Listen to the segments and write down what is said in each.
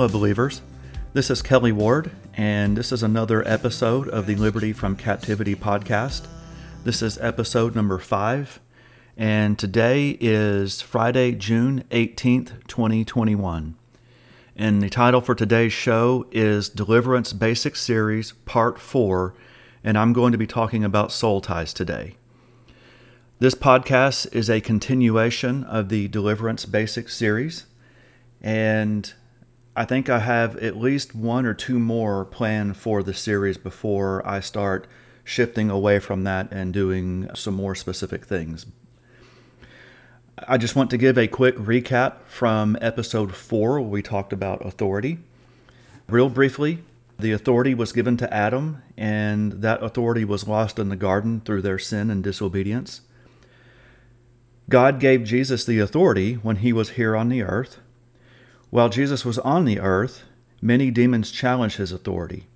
Hello, believers. This is Kelly Ward, and this is another episode of the Liberty from Captivity podcast. This is episode number five, and today is Friday, June 18th, 2021. And the title for today's show is Deliverance Basic Series Part 4, and I'm going to be talking about soul ties today. This podcast is a continuation of the Deliverance Basic series, and I think I have at least one or two more planned for the series before I start shifting away from that and doing some more specific things. I just want to give a quick recap from episode four, where we talked about authority. Real briefly, the authority was given to Adam, and that authority was lost in the garden through their sin and disobedience. God gave Jesus the authority when he was here on the earth. While Jesus was on the earth, many demons challenged his authority.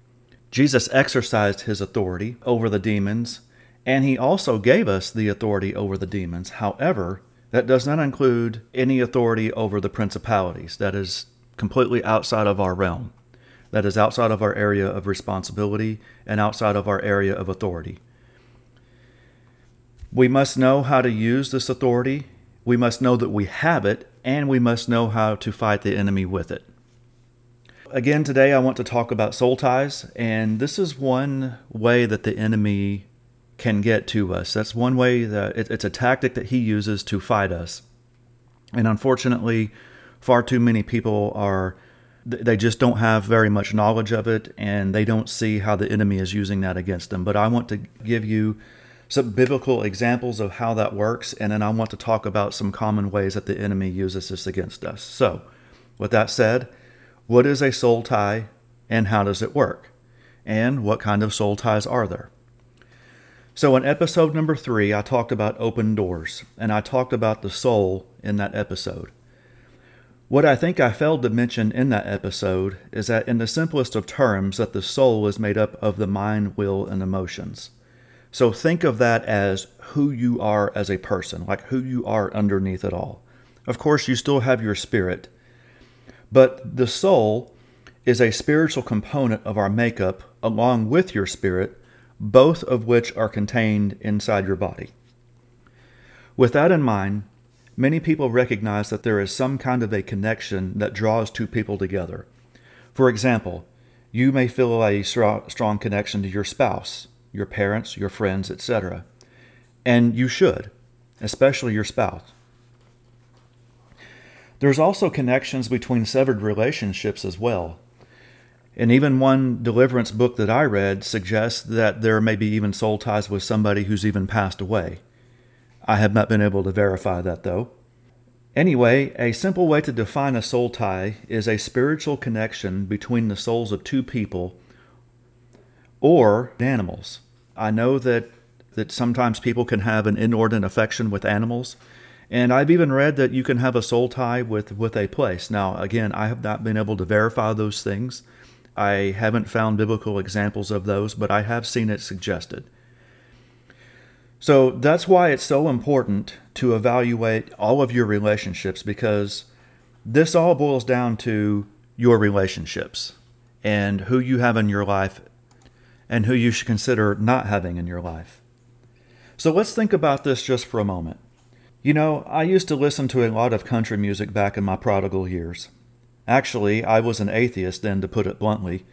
Jesus exercised his authority over the demons, and he also gave us the authority over the demons. However, that does not include any authority over the principalities. That is completely outside of our realm. That is outside of our area of responsibility and outside of our area of authority. We must know how to use this authority. We must know that we have it, and we must know how to fight the enemy with it. Again, today I want to talk about soul ties, and this is one way that the enemy can get to us. That's one way that it, it's a tactic that he uses to fight us. And unfortunately, far too many people are they just don't have very much knowledge of it and they don't see how the enemy is using that against them. But I want to give you some biblical examples of how that works, and then I want to talk about some common ways that the enemy uses this against us. So, with that said, what is a soul tie and how does it work? And what kind of soul ties are there? So, in episode number three, I talked about open doors, and I talked about the soul in that episode. What I think I failed to mention in that episode is that, in the simplest of terms, that the soul is made up of the mind, will, and emotions. So think of that as who you are as a person, like who you are underneath it all. Of course, you still have your spirit, but the soul is a spiritual component of our makeup along with your spirit, both of which are contained inside your body. With that in mind, many people recognize that there is some kind of a connection that draws two people together. For example, you may feel a strong connection to your spouse your parents, your friends, etc. And you should, especially your spouse. There's also connections between severed relationships as well. And even one deliverance book that I read suggests that there may be even soul ties with somebody who's even passed away. I have not been able to verify that though. Anyway, a simple way to define a soul tie is a spiritual connection between the souls of two people or animals. I know that that sometimes people can have an inordinate affection with animals. And I've even read that you can have a soul tie with, with a place. Now, again, I have not been able to verify those things. I haven't found biblical examples of those, but I have seen it suggested. So that's why it's so important to evaluate all of your relationships because this all boils down to your relationships and who you have in your life and who you should consider not having in your life. So let's think about this just for a moment. You know, I used to listen to a lot of country music back in my prodigal years. Actually, I was an atheist then, to put it bluntly.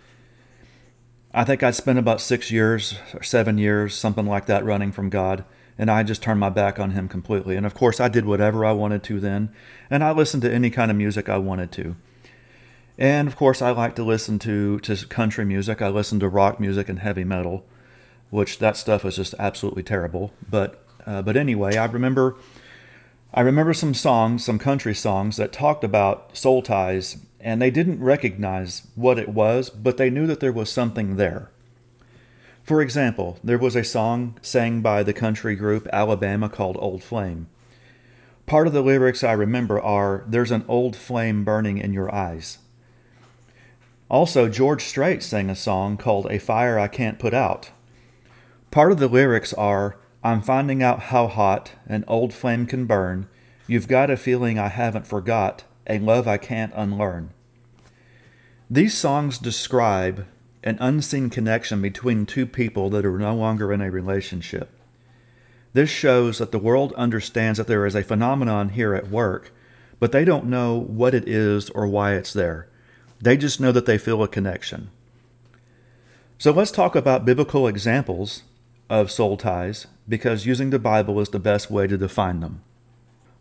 I think I'd spent about six years or seven years, something like that, running from God, and I just turned my back on Him completely. And of course, I did whatever I wanted to then, and I listened to any kind of music I wanted to. And of course, I like to listen to, to country music. I listen to rock music and heavy metal, which that stuff is just absolutely terrible. But uh, but anyway, I remember I remember some songs, some country songs that talked about soul ties, and they didn't recognize what it was, but they knew that there was something there. For example, there was a song sang by the country group Alabama called Old Flame. Part of the lyrics I remember are There's an old flame burning in your eyes. Also, George Strait sang a song called A Fire I Can't Put Out. Part of the lyrics are I'm finding out how hot an old flame can burn. You've got a feeling I haven't forgot, a love I can't unlearn. These songs describe an unseen connection between two people that are no longer in a relationship. This shows that the world understands that there is a phenomenon here at work, but they don't know what it is or why it's there. They just know that they feel a connection. So let's talk about biblical examples of soul ties because using the Bible is the best way to define them.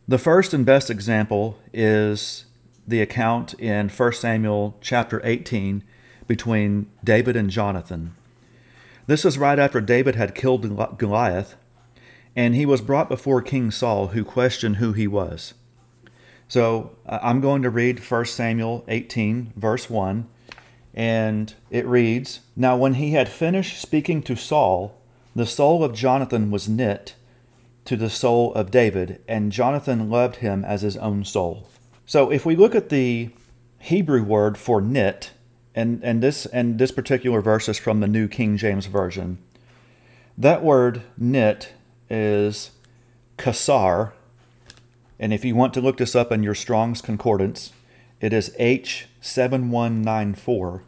The first and best example is the account in 1 Samuel chapter 18 between David and Jonathan. This is right after David had killed Goliath, and he was brought before King Saul, who questioned who he was. So uh, I'm going to read 1 Samuel 18, verse 1, and it reads Now, when he had finished speaking to Saul, the soul of Jonathan was knit to the soul of David, and Jonathan loved him as his own soul. So if we look at the Hebrew word for knit, and, and this and this particular verse is from the New King James Version, that word knit is kasar, and if you want to look this up in your Strong's Concordance, it is H7194,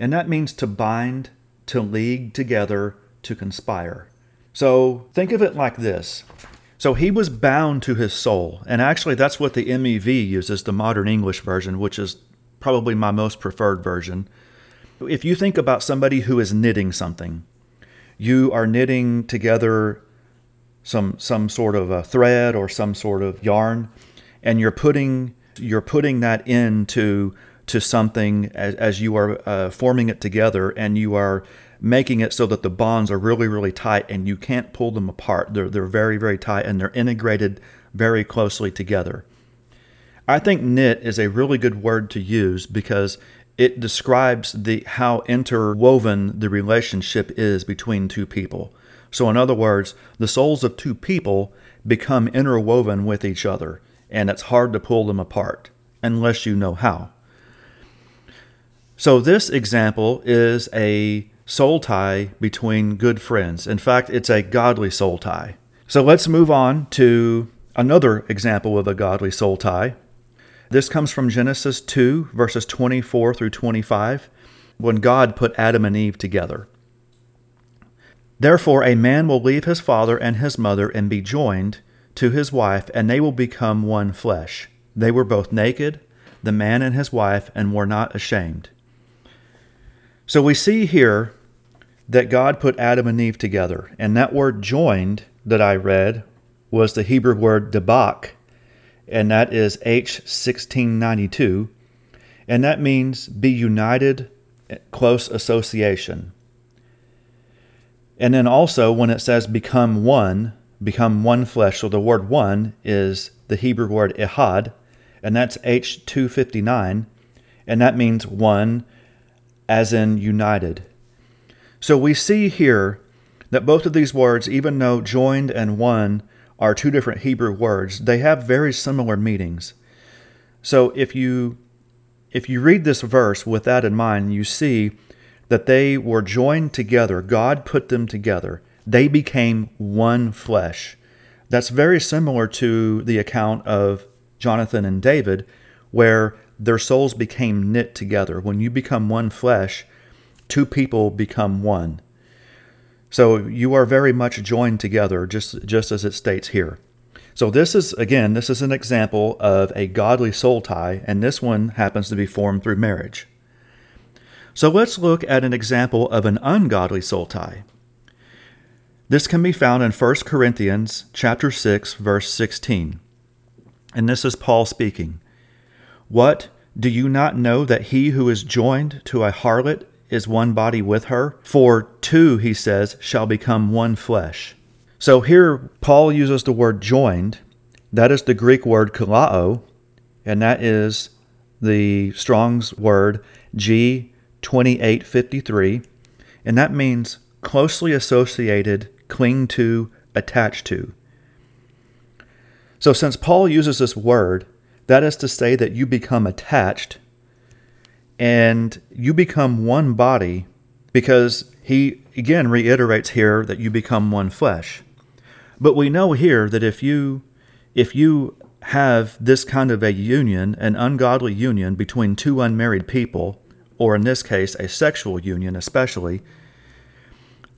and that means to bind, to league together, to conspire. So think of it like this so he was bound to his soul. And actually, that's what the MEV uses, the modern English version, which is probably my most preferred version. If you think about somebody who is knitting something, you are knitting together some some sort of a thread or some sort of yarn, and you're putting you're putting that into to something as, as you are uh, forming it together, and you are making it so that the bonds are really, really tight and you can't pull them apart. They're, they're very, very tight and they're integrated very closely together. I think knit is a really good word to use because it describes the how interwoven the relationship is between two people. So in other words, the souls of two people become interwoven with each other, and it's hard to pull them apart unless you know how. So this example is a soul tie between good friends. In fact, it's a godly soul tie. So let's move on to another example of a godly soul tie. This comes from Genesis 2, verses 24 through 25, when God put Adam and Eve together. Therefore, a man will leave his father and his mother and be joined to his wife, and they will become one flesh. They were both naked, the man and his wife, and were not ashamed. So we see here that God put Adam and Eve together. And that word joined that I read was the Hebrew word debak, and that is H1692. And that means be united, close association. And then also, when it says become one, become one flesh, so the word one is the Hebrew word ihad, and that's H259, and that means one as in united. So we see here that both of these words, even though joined and one are two different Hebrew words, they have very similar meanings. So if you if you read this verse with that in mind, you see that they were joined together. God put them together. They became one flesh. That's very similar to the account of Jonathan and David, where their souls became knit together. When you become one flesh, two people become one. So you are very much joined together, just, just as it states here. So this is, again, this is an example of a godly soul tie, and this one happens to be formed through marriage. So let's look at an example of an ungodly soul tie. This can be found in 1 Corinthians chapter 6 verse 16. And this is Paul speaking. What do you not know that he who is joined to a harlot is one body with her. For two, he says, shall become one flesh. So here, Paul uses the word joined. That is the Greek word kalao, and that is the Strong's word G2853, and that means closely associated, cling to, attached to. So since Paul uses this word, that is to say that you become attached and you become one body because he again reiterates here that you become one flesh. But we know here that if you if you have this kind of a union, an ungodly union between two unmarried people, or in this case, a sexual union, especially,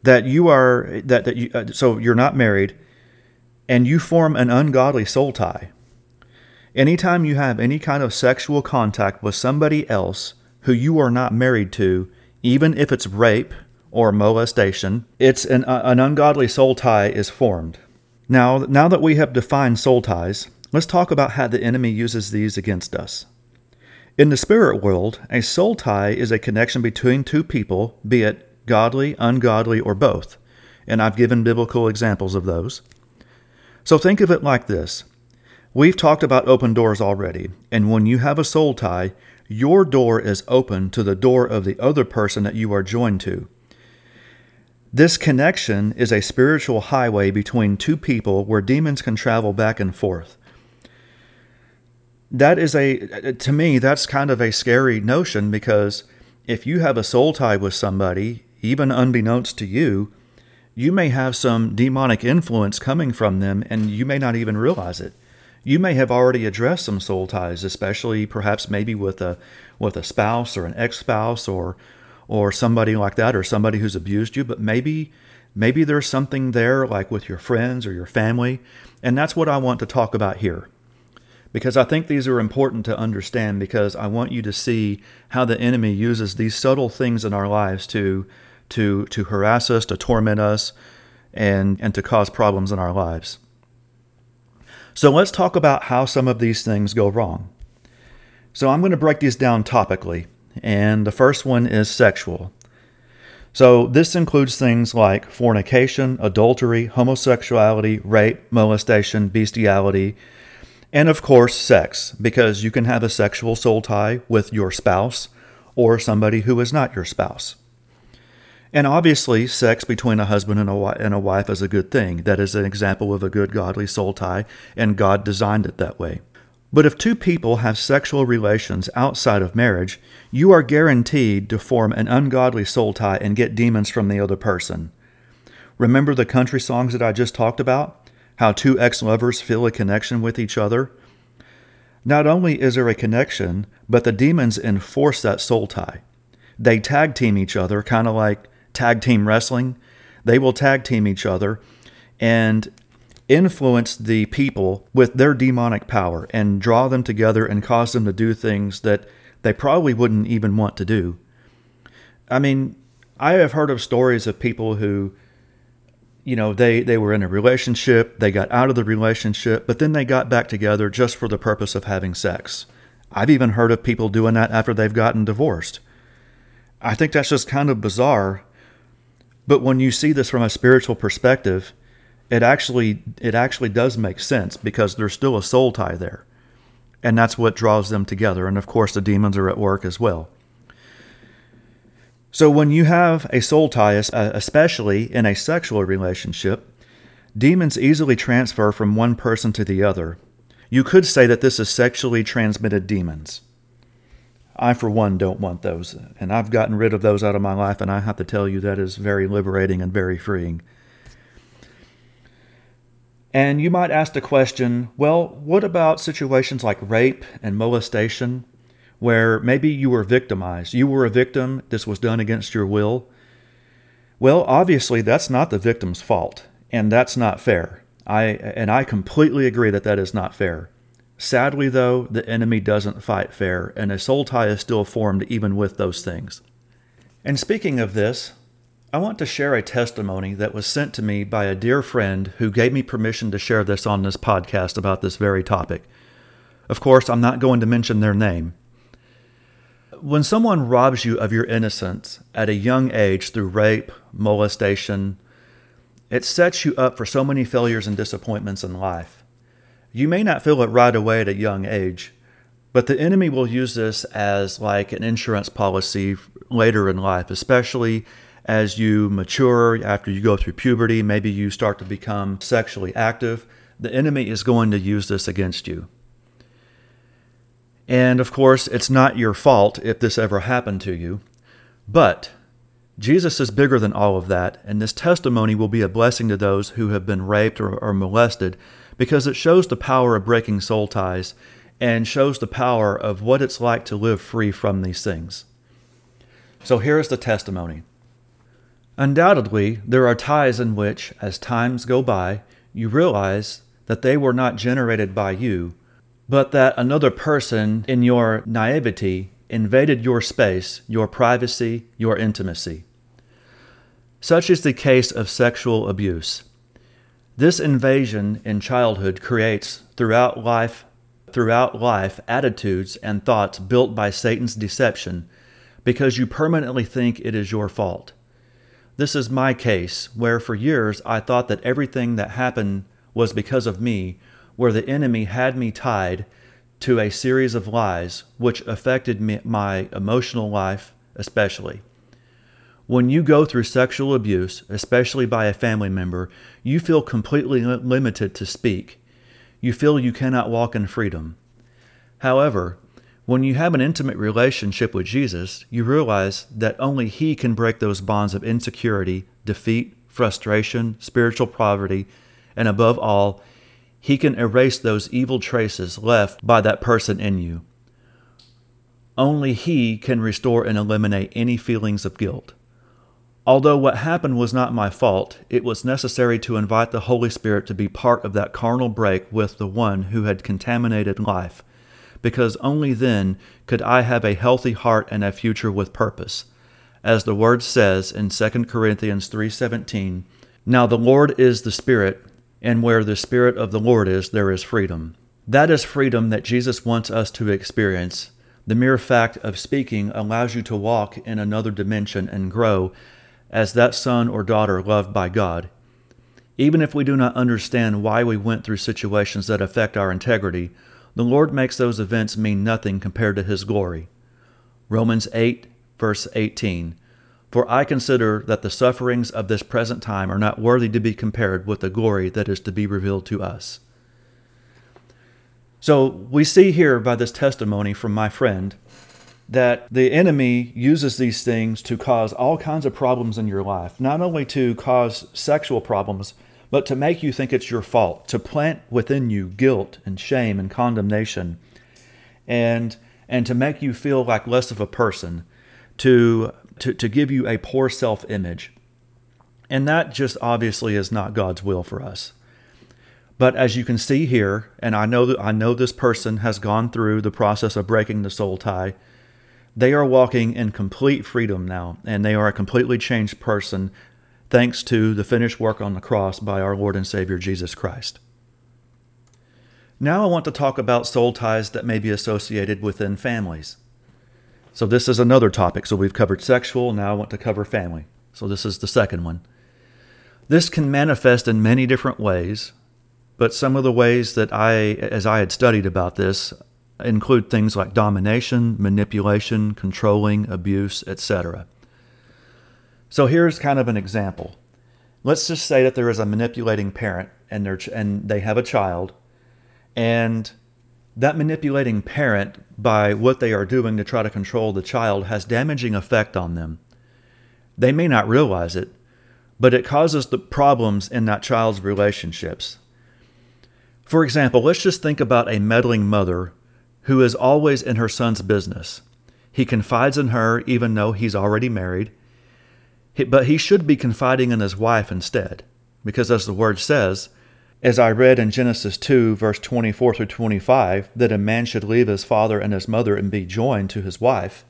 that you are that that you uh, so you're not married, and you form an ungodly soul tie. Anytime you have any kind of sexual contact with somebody else who you are not married to, even if it's rape or molestation, it's an, uh, an ungodly soul tie is formed. Now, now that we have defined soul ties, let's talk about how the enemy uses these against us. In the spirit world, a soul tie is a connection between two people, be it godly, ungodly, or both. And I've given biblical examples of those. So think of it like this We've talked about open doors already, and when you have a soul tie, your door is open to the door of the other person that you are joined to. This connection is a spiritual highway between two people where demons can travel back and forth. That is a, to me, that's kind of a scary notion because if you have a soul tie with somebody, even unbeknownst to you, you may have some demonic influence coming from them and you may not even realize it you may have already addressed some soul ties, especially perhaps maybe with a with a spouse or an ex-spouse or or somebody like that or somebody who's abused you, but maybe maybe there's something there like with your friends or your family, and that's what I want to talk about here. Because I think these are important to understand because I want you to see how the enemy uses these subtle things in our lives to to to harass us, to torment us, and and to cause problems in our lives. So let's talk about how some of these things go wrong. So I'm going to break these down topically, and the first one is sexual. So this includes things like fornication, adultery, homosexuality, rape, molestation, bestiality, and of course, sex, because you can have a sexual soul tie with your spouse or somebody who is not your spouse. And obviously, sex between a husband and a, wife is a good thing. That is an example of a good godly soul tie, and God designed it that way. But if two people have sexual relations outside of marriage, you are guaranteed to form an ungodly soul tie and get demons from the other person. Remember the country songs that I just talked about? How two ex lovers feel a connection with each other? Not only is there a connection, but the demons enforce that soul tie. They tag team each other, kind of like tag team wrestling. They will tag team each other and influence the people with their demonic power and draw them together and cause them to do things that they probably wouldn't even want to do. I mean, I have heard of stories of people who, you know, they, they were in a relationship, they got out of the relationship, but then they got back together just for the purpose of having sex. I've even heard of people doing that after they've gotten divorced. I think that's just kind of bizarre but when you see this from a spiritual perspective, it actually it actually does make sense because there's still a soul tie there. And that's what draws them together. And of course the demons are at work as well. So when you have a soul tie, uh, especially in a sexual relationship, demons easily transfer from one person to the other. You could say that this is sexually transmitted demons. I, for one, don't want those. And I've gotten rid of those out of my life, and I have to tell you that is very liberating and very freeing. And you might ask the question well, what about situations like rape and molestation, where maybe you were victimized? You were a victim, this was done against your will. Well, obviously, that's not the victim's fault, and that's not fair. I, and I completely agree that that is not fair. Sadly, though, the enemy doesn't fight fair, and a soul tie is still formed even with those things. And speaking of this, I want to share a testimony that was sent to me by a dear friend who gave me permission to share this on this podcast about this very topic. Of course, I'm not going to mention their name. When someone robs you of your innocence at a young age through rape, molestation, it sets you up for so many failures and disappointments in life. You may not feel it right away at a young age, but the enemy will use this as like an insurance policy later in life, especially as you mature, after you go through puberty, maybe you start to become sexually active. The enemy is going to use this against you. And of course, it's not your fault if this ever happened to you, but Jesus is bigger than all of that, and this testimony will be a blessing to those who have been raped or, or molested because it shows the power of breaking soul ties and shows the power of what it's like to live free from these things. So here is the testimony. Undoubtedly, there are ties in which, as times go by, you realize that they were not generated by you, but that another person, in your naivety, invaded your space, your privacy, your intimacy. Such is the case of sexual abuse. This invasion in childhood creates throughout life throughout life attitudes and thoughts built by Satan's deception because you permanently think it is your fault. This is my case, where for years I thought that everything that happened was because of me, where the enemy had me tied to a series of lies which affected me, my emotional life especially. When you go through sexual abuse, especially by a family member, you feel completely limited to speak. You feel you cannot walk in freedom. However, when you have an intimate relationship with Jesus, you realize that only He can break those bonds of insecurity, defeat, frustration, spiritual poverty, and above all, He can erase those evil traces left by that person in you. Only He can restore and eliminate any feelings of guilt. Although what happened was not my fault, it was necessary to invite the Holy Spirit to be part of that carnal break with the one who had contaminated life, because only then could I have a healthy heart and a future with purpose. As the word says in 2 Corinthians 3:17, "Now the Lord is the Spirit, and where the Spirit of the Lord is, there is freedom." That is freedom that Jesus wants us to experience. The mere fact of speaking allows you to walk in another dimension and grow as that son or daughter loved by God. Even if we do not understand why we went through situations that affect our integrity, the Lord makes those events mean nothing compared to His glory. Romans 8, verse 18 For I consider that the sufferings of this present time are not worthy to be compared with the glory that is to be revealed to us. So we see here by this testimony from my friend that the enemy uses these things to cause all kinds of problems in your life, not only to cause sexual problems, but to make you think it's your fault, to plant within you guilt and shame and condemnation, and and to make you feel like less of a person, to to, to give you a poor self-image. And that just obviously is not God's will for us. But as you can see here, and I know that I know this person has gone through the process of breaking the soul tie they are walking in complete freedom now, and they are a completely changed person thanks to the finished work on the cross by our Lord and Savior Jesus Christ. Now I want to talk about soul ties that may be associated within families. So this is another topic. So we've covered sexual, now I want to cover family. So this is the second one. This can manifest in many different ways, but some of the ways that I, as I had studied about this, include things like domination, manipulation, controlling, abuse, etc. So here's kind of an example. Let's just say that there is a manipulating parent and, ch- and they have a child, and that manipulating parent, by what they are doing to try to control the child, has damaging effect on them. They may not realize it, but it causes the problems in that child's relationships. For example, let's just think about a meddling mother who is always in her son's business. He confides in her even though he's already married, but he should be confiding in his wife instead, because as the word says, as I read in Genesis 2, verse 24 through 25, that a man should leave his father and his mother and be joined to his wife.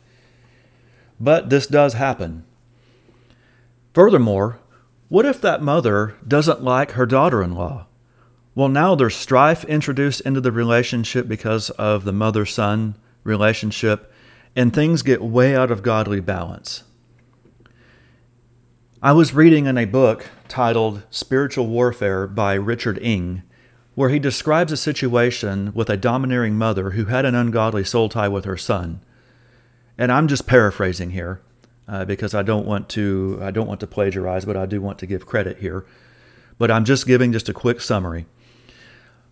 But this does happen. Furthermore, what if that mother doesn't like her daughter in law? Well, now there's strife introduced into the relationship because of the mother son relationship, and things get way out of godly balance. I was reading in a book titled Spiritual Warfare by Richard Ing, where he describes a situation with a domineering mother who had an ungodly soul tie with her son. And I'm just paraphrasing here uh, because I don't want to I don't want to plagiarize, but I do want to give credit here. But I'm just giving just a quick summary.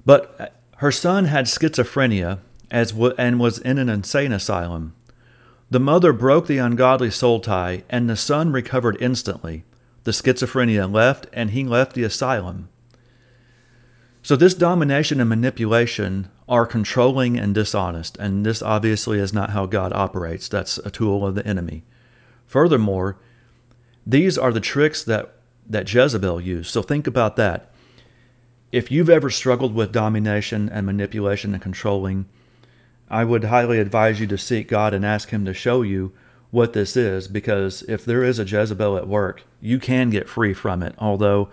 But her son had schizophrenia as w- and was in an insane asylum. The mother broke the ungodly soul tie, and the son recovered instantly. The schizophrenia left, and he left the asylum. So, this domination and manipulation are controlling and dishonest, and this obviously is not how God operates. That's a tool of the enemy. Furthermore, these are the tricks that, that Jezebel used. So think about that. If you've ever struggled with domination and manipulation and controlling, I would highly advise you to seek God and ask Him to show you what this is because if there is a Jezebel at work, you can get free from it. Although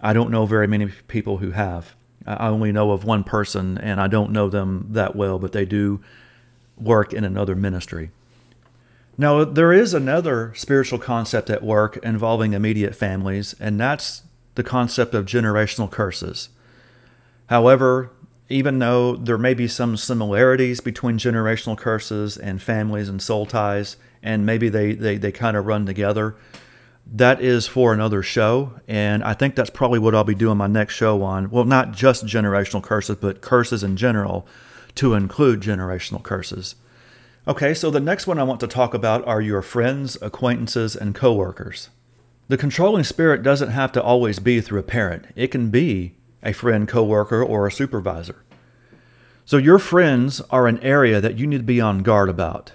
I don't know very many people who have. I only know of one person and I don't know them that well, but they do work in another ministry. Now, there is another spiritual concept at work involving immediate families, and that's the concept of generational curses. However, even though there may be some similarities between generational curses and families and soul ties, and maybe they, they, they kind of run together, that is for another show. And I think that's probably what I'll be doing my next show on. Well, not just generational curses, but curses in general to include generational curses. Okay, so the next one I want to talk about are your friends, acquaintances, and coworkers. The controlling spirit doesn't have to always be through a parent. It can be a friend, coworker, or a supervisor. So your friends are an area that you need to be on guard about.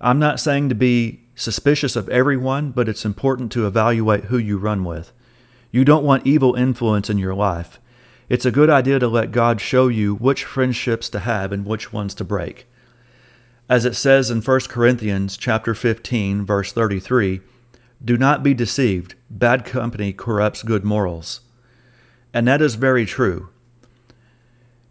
I'm not saying to be suspicious of everyone, but it's important to evaluate who you run with. You don't want evil influence in your life. It's a good idea to let God show you which friendships to have and which ones to break. As it says in 1 Corinthians chapter 15 verse 33, do not be deceived. Bad company corrupts good morals. And that is very true.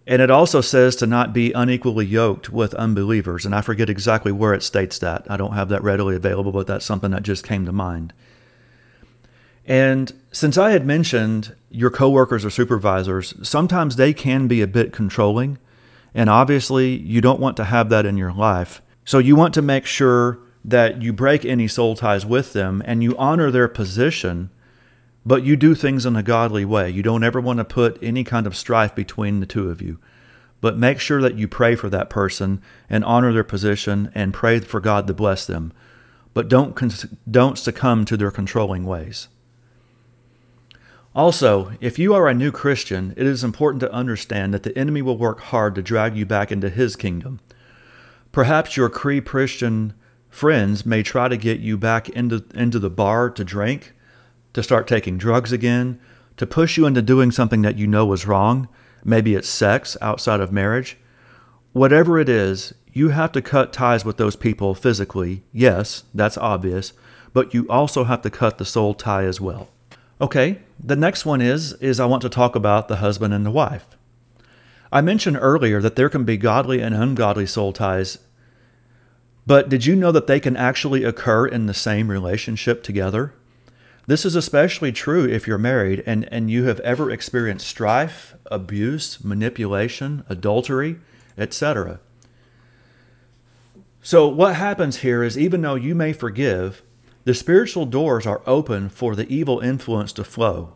And it also says to not be unequally yoked with unbelievers. And I forget exactly where it states that. I don't have that readily available, but that's something that just came to mind. And since I had mentioned your coworkers or supervisors, sometimes they can be a bit controlling and obviously, you don't want to have that in your life. So you want to make sure that you break any soul ties with them and you honor their position, but you do things in a godly way. You don't ever want to put any kind of strife between the two of you. But make sure that you pray for that person and honor their position and pray for God to bless them. But don't, don't succumb to their controlling ways. Also, if you are a new Christian, it is important to understand that the enemy will work hard to drag you back into his kingdom. Perhaps your Cree Christian friends may try to get you back into, into the bar to drink, to start taking drugs again, to push you into doing something that you know is wrong. Maybe it's sex outside of marriage. Whatever it is, you have to cut ties with those people physically. Yes, that's obvious, but you also have to cut the soul tie as well. Okay, the next one is is I want to talk about the husband and the wife. I mentioned earlier that there can be godly and ungodly soul ties, but did you know that they can actually occur in the same relationship together? This is especially true if you're married and, and you have ever experienced strife, abuse, manipulation, adultery, etc. So, what happens here is even though you may forgive, the spiritual doors are open for the evil influence to flow.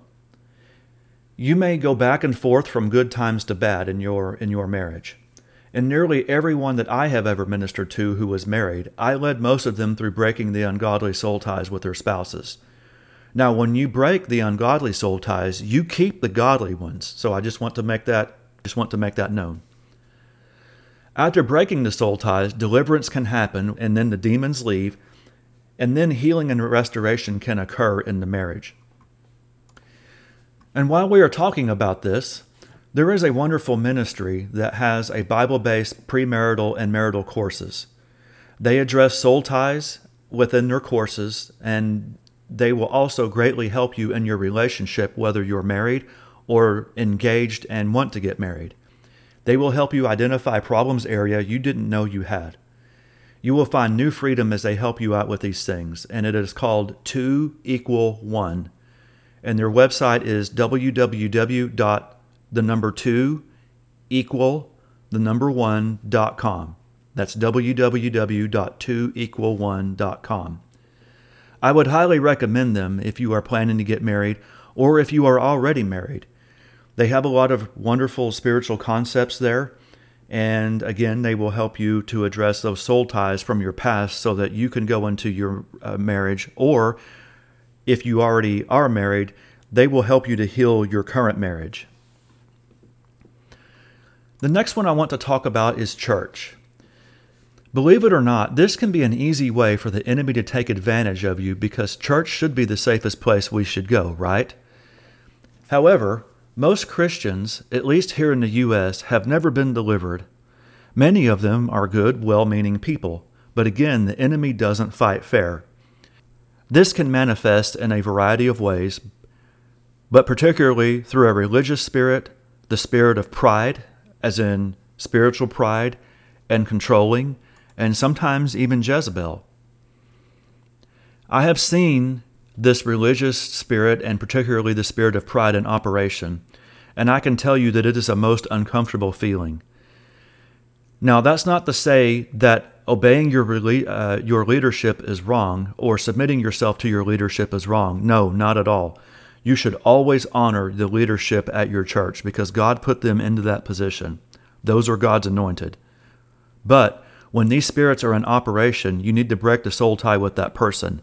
You may go back and forth from good times to bad in your in your marriage. And nearly everyone that I have ever ministered to who was married, I led most of them through breaking the ungodly soul ties with their spouses. Now, when you break the ungodly soul ties, you keep the godly ones. So I just want to make that just want to make that known. After breaking the soul ties, deliverance can happen and then the demons leave and then healing and restoration can occur in the marriage. And while we are talking about this, there is a wonderful ministry that has a Bible based premarital and marital courses. They address soul ties within their courses, and they will also greatly help you in your relationship, whether you're married or engaged and want to get married. They will help you identify problems area you didn't know you had. You will find new freedom as they help you out with these things, and it is called Two Equal One. And their website is www. the number two equal the number one dot com. That's www.twoequal1.com. I would highly recommend them if you are planning to get married or if you are already married. They have a lot of wonderful spiritual concepts there and again, they will help you to address those soul ties from your past so that you can go into your uh, marriage. Or if you already are married, they will help you to heal your current marriage. The next one I want to talk about is church. Believe it or not, this can be an easy way for the enemy to take advantage of you because church should be the safest place we should go, right? However, most Christians, at least here in the U.S., have never been delivered. Many of them are good, well meaning people, but again, the enemy doesn't fight fair. This can manifest in a variety of ways, but particularly through a religious spirit, the spirit of pride, as in spiritual pride, and controlling, and sometimes even Jezebel. I have seen this religious spirit, and particularly the spirit of pride, in operation, and I can tell you that it is a most uncomfortable feeling. Now, that's not to say that obeying your, uh, your leadership is wrong or submitting yourself to your leadership is wrong. No, not at all. You should always honor the leadership at your church because God put them into that position. Those are God's anointed. But when these spirits are in operation, you need to break the soul tie with that person.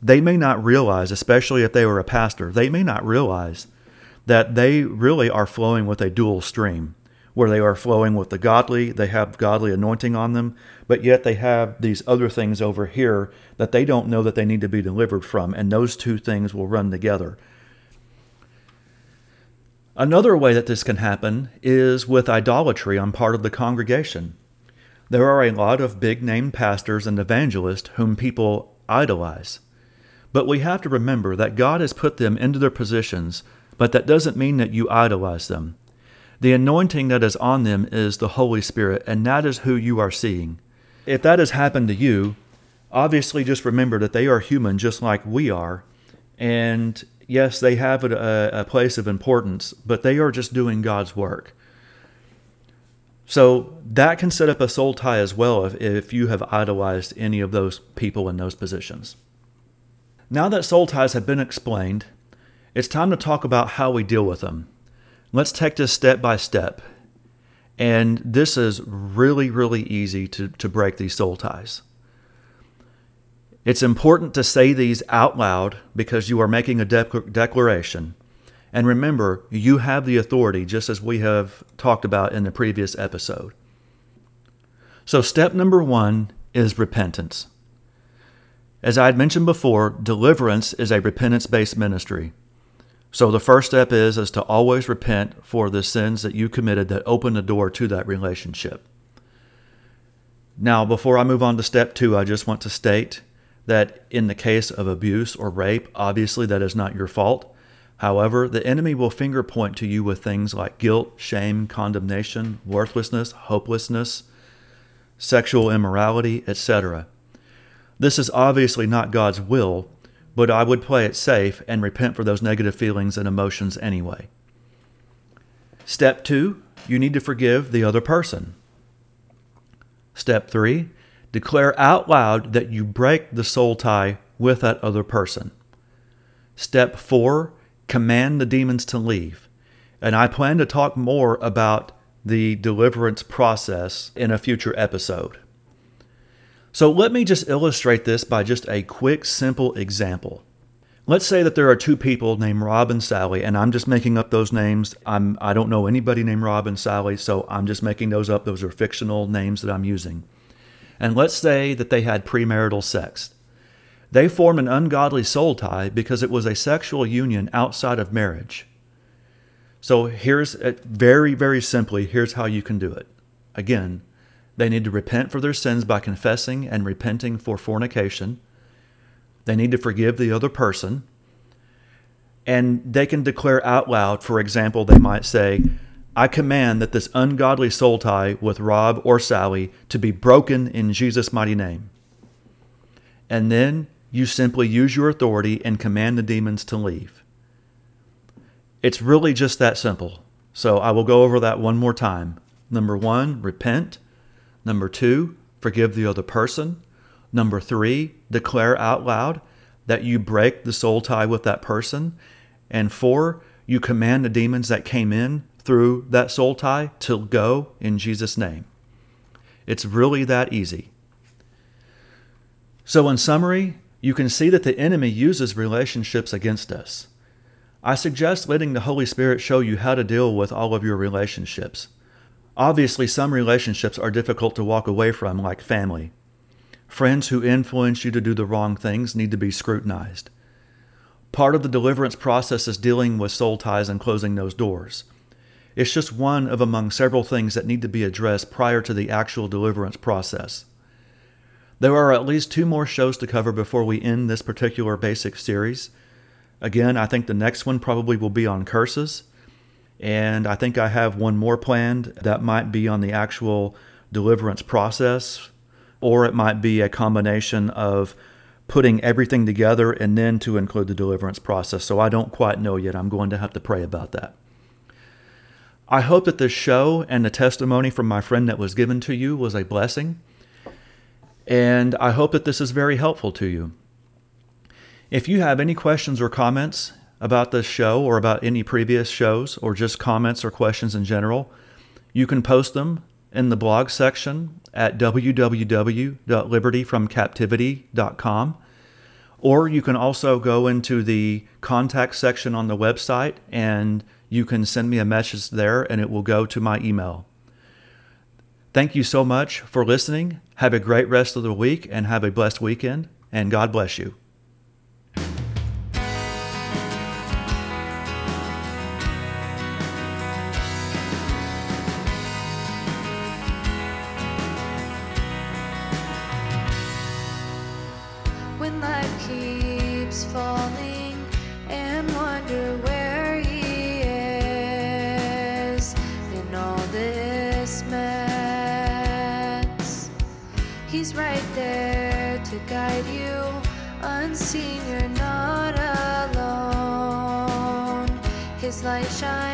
They may not realize, especially if they were a pastor, they may not realize that they really are flowing with a dual stream, where they are flowing with the godly, they have godly anointing on them, but yet they have these other things over here that they don't know that they need to be delivered from, and those two things will run together. Another way that this can happen is with idolatry on part of the congregation. There are a lot of big name pastors and evangelists whom people idolize. But we have to remember that God has put them into their positions, but that doesn't mean that you idolize them. The anointing that is on them is the Holy Spirit, and that is who you are seeing. If that has happened to you, obviously just remember that they are human just like we are. And yes, they have a, a place of importance, but they are just doing God's work. So that can set up a soul tie as well if, if you have idolized any of those people in those positions. Now that soul ties have been explained, it's time to talk about how we deal with them. Let's take this step by step. And this is really, really easy to, to break these soul ties. It's important to say these out loud because you are making a de- declaration. And remember, you have the authority, just as we have talked about in the previous episode. So, step number one is repentance. As I had mentioned before, deliverance is a repentance based ministry. So, the first step is, is to always repent for the sins that you committed that open the door to that relationship. Now, before I move on to step two, I just want to state that in the case of abuse or rape, obviously that is not your fault. However, the enemy will finger point to you with things like guilt, shame, condemnation, worthlessness, hopelessness, sexual immorality, etc. This is obviously not God's will, but I would play it safe and repent for those negative feelings and emotions anyway. Step two, you need to forgive the other person. Step three, declare out loud that you break the soul tie with that other person. Step four, command the demons to leave. And I plan to talk more about the deliverance process in a future episode. So let me just illustrate this by just a quick, simple example. Let's say that there are two people named Rob and Sally, and I'm just making up those names. I'm, I don't know anybody named Rob and Sally, so I'm just making those up. Those are fictional names that I'm using. And let's say that they had premarital sex. They form an ungodly soul tie because it was a sexual union outside of marriage. So here's uh, very, very simply here's how you can do it. Again, they need to repent for their sins by confessing and repenting for fornication. They need to forgive the other person. And they can declare out loud, for example, they might say, I command that this ungodly soul tie with Rob or Sally to be broken in Jesus' mighty name. And then you simply use your authority and command the demons to leave. It's really just that simple. So I will go over that one more time. Number one, repent. Number two, forgive the other person. Number three, declare out loud that you break the soul tie with that person. And four, you command the demons that came in through that soul tie to go in Jesus' name. It's really that easy. So, in summary, you can see that the enemy uses relationships against us. I suggest letting the Holy Spirit show you how to deal with all of your relationships. Obviously, some relationships are difficult to walk away from, like family. Friends who influence you to do the wrong things need to be scrutinized. Part of the deliverance process is dealing with soul ties and closing those doors. It's just one of among several things that need to be addressed prior to the actual deliverance process. There are at least two more shows to cover before we end this particular basic series. Again, I think the next one probably will be on curses. And I think I have one more planned that might be on the actual deliverance process, or it might be a combination of putting everything together and then to include the deliverance process. So I don't quite know yet. I'm going to have to pray about that. I hope that this show and the testimony from my friend that was given to you was a blessing. And I hope that this is very helpful to you. If you have any questions or comments about this show or about any previous shows or just comments or questions in general, you can post them in the blog section at www.libertyfromcaptivity.com. Or you can also go into the contact section on the website and you can send me a message there and it will go to my email. Thank you so much for listening. Have a great rest of the week and have a blessed weekend, and God bless you. Falling and wonder where he is in all this mess. He's right there to guide you, unseen, you're not alone. His light shines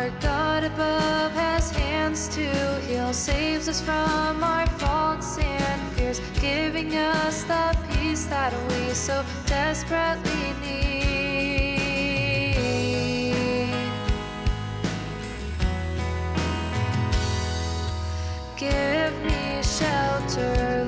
Our God above has hands to heal, saves us from our faults and fears, giving us the peace that we so desperately need. Give me shelter.